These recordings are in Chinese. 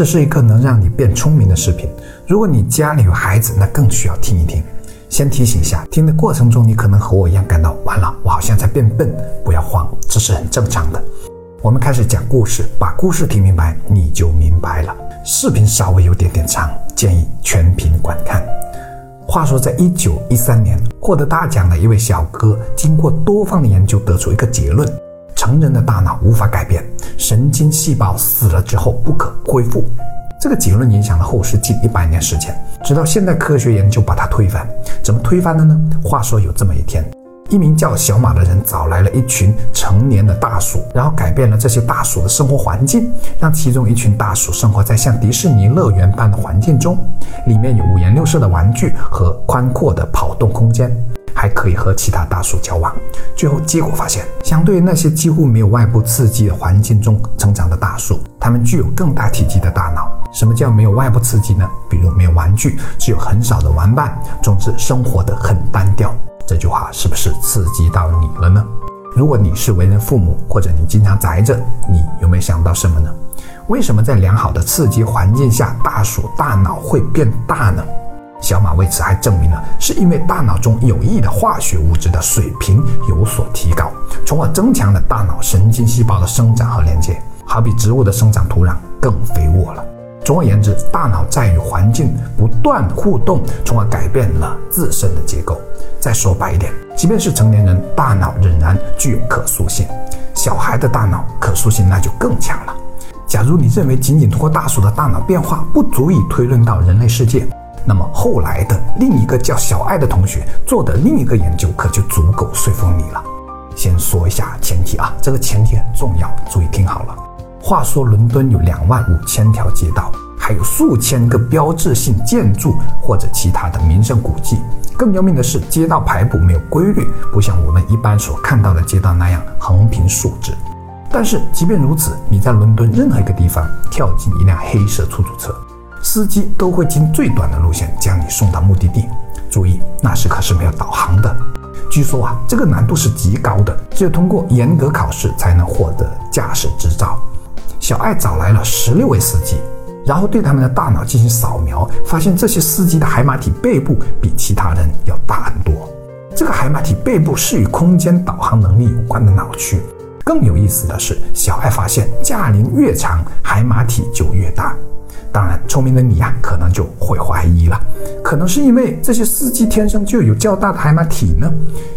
这是一个能让你变聪明的视频。如果你家里有孩子，那更需要听一听。先提醒一下，听的过程中你可能和我一样感到完了，我好像在变笨。不要慌，这是很正常的。我们开始讲故事，把故事听明白，你就明白了。视频稍微有点点长，建议全屏观看。话说，在一九一三年，获得大奖的一位小哥，经过多方的研究，得出一个结论：成人的大脑无法改变，神经细胞死了之后不可恢复。这个结论影响了后世近一百年时间，直到现代科学研究把它推翻。怎么推翻的呢？话说有这么一天，一名叫小马的人找来了一群成年的大鼠，然后改变了这些大鼠的生活环境，让其中一群大鼠生活在像迪士尼乐园般的环境中，里面有五颜六色的玩具和宽阔的跑动空间。还可以和其他大鼠交往。最后结果发现，相对于那些几乎没有外部刺激的环境中成长的大树，它们具有更大体积的大脑。什么叫没有外部刺激呢？比如没有玩具，只有很少的玩伴，总之生活的很单调。这句话是不是刺激到你了呢？如果你是为人父母，或者你经常宅着，你有没有想到什么呢？为什么在良好的刺激环境下，大鼠大脑会变大呢？小马为此还证明了，是因为大脑中有益的化学物质的水平有所提高，从而增强了大脑神经细胞的生长和连接，好比植物的生长土壤更肥沃了。总而言之，大脑在与环境不断互动，从而改变了自身的结构。再说白一点，即便是成年人，大脑仍然具有可塑性。小孩的大脑可塑性那就更强了。假如你认为仅仅通过大鼠的大脑变化不足以推论到人类世界，那么后来的另一个叫小爱的同学做的另一个研究可就足够说服你了。先说一下前提啊，这个前提很重要，注意听好了。话说伦敦有两万五千条街道，还有数千个标志性建筑或者其他的名胜古迹。更要命的是，街道排布没有规律，不像我们一般所看到的街道那样横平竖直。但是即便如此，你在伦敦任何一个地方跳进一辆黑色出租车。司机都会经最短的路线将你送到目的地。注意，那时可是没有导航的。据说啊，这个难度是极高的，只有通过严格考试才能获得驾驶执照。小爱找来了十六位司机，然后对他们的大脑进行扫描，发现这些司机的海马体背部比其他人要大很多。这个海马体背部是与空间导航能力有关的脑区。更有意思的是，小爱发现驾龄越长，海马体就越大。当然，聪明的你呀，可能就会怀疑了，可能是因为这些司机天生就有较大的海马体呢。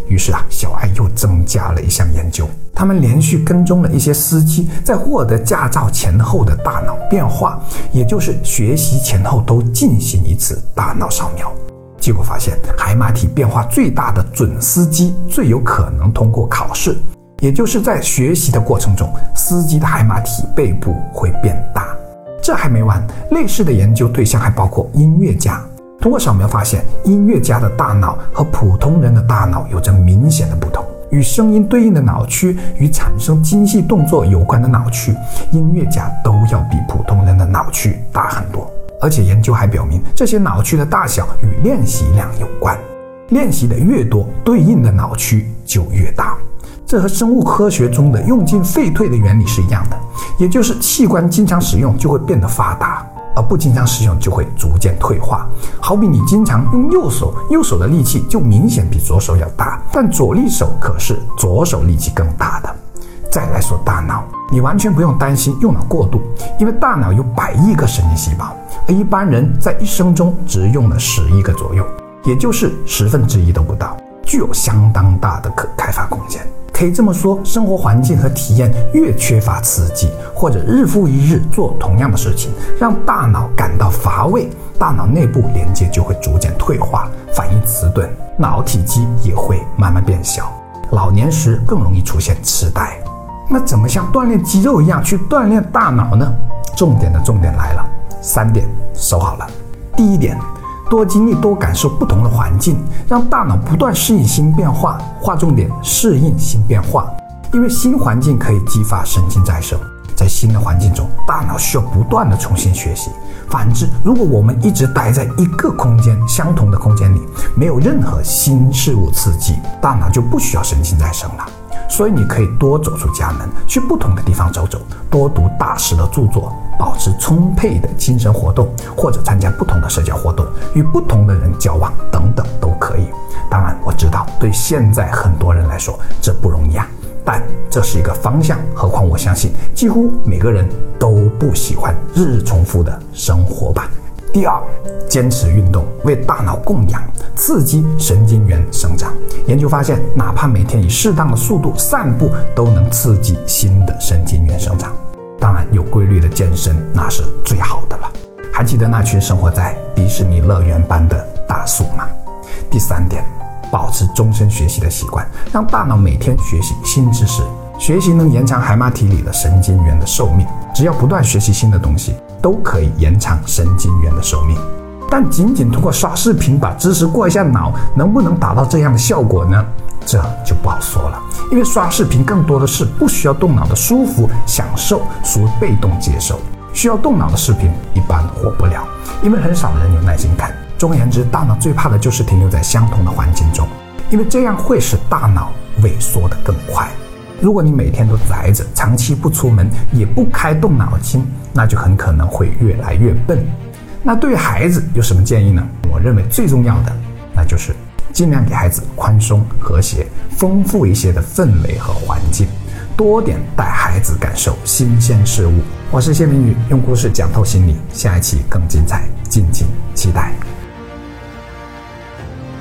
于是啊，小爱又增加了一项研究，他们连续跟踪了一些司机在获得驾照前后的大脑变化，也就是学习前后都进行一次大脑扫描。结果发现，海马体变化最大的准司机最有可能通过考试，也就是在学习的过程中，司机的海马体背部会变大。这还没完，类似的研究对象还包括音乐家。通过扫描发现，音乐家的大脑和普通人的大脑有着明显的不同。与声音对应的脑区，与产生精细动作有关的脑区，音乐家都要比普通人的脑区大很多。而且研究还表明，这些脑区的大小与练习量有关，练习的越多，对应的脑区就越大。这和生物科学中的用进废退的原理是一样的，也就是器官经常使用就会变得发达，而不经常使用就会逐渐退化。好比你经常用右手，右手的力气就明显比左手要大，但左利手可是左手力气更大的。再来说大脑，你完全不用担心用脑过度，因为大脑有百亿个神经细胞，而一般人在一生中只用了十亿个左右，也就是十分之一都不到，具有相当大的可开发空间。可以这么说，生活环境和体验越缺乏刺激，或者日复一日做同样的事情，让大脑感到乏味，大脑内部连接就会逐渐退化，反应迟钝，脑体积也会慢慢变小，老年时更容易出现痴呆。那怎么像锻炼肌肉一样去锻炼大脑呢？重点的重点来了，三点收好了。第一点。多经历、多感受不同的环境，让大脑不断适应新变化。划重点：适应新变化，因为新环境可以激发神经再生。在新的环境中，大脑需要不断的重新学习。反之，如果我们一直待在一个空间、相同的空间里，没有任何新事物刺激，大脑就不需要神经再生了。所以，你可以多走出家门，去不同的地方走走，多读大师的著作。保持充沛的精神活动，或者参加不同的社交活动，与不同的人交往等等都可以。当然，我知道对现在很多人来说这不容易啊，但这是一个方向。何况我相信，几乎每个人都不喜欢日日重复的生活吧。第二，坚持运动，为大脑供氧，刺激神经元生长。研究发现，哪怕每天以适当的速度散步，都能刺激新的神经元生长。当然，有规律的健身那是最好的了。还记得那群生活在迪士尼乐园般的大树吗？第三点，保持终身学习的习惯，让大脑每天学习新知识。学习能延长海马体里的神经元的寿命，只要不断学习新的东西，都可以延长神经元的寿命。但仅仅通过刷视频把知识过一下脑，能不能达到这样的效果呢？这就不好说了。因为刷视频更多的是不需要动脑的舒服享受，属于被动接受。需要动脑的视频一般火不了，因为很少人有耐心看。总而言之，大脑最怕的就是停留在相同的环境中，因为这样会使大脑萎缩得更快。如果你每天都宅着，长期不出门，也不开动脑筋，那就很可能会越来越笨。那对于孩子有什么建议呢？我认为最重要的，那就是尽量给孩子宽松、和谐、丰富一些的氛围和环境，多点带孩子感受新鲜事物。我是谢明宇，用故事讲透心理，下一期更精彩，敬请期待。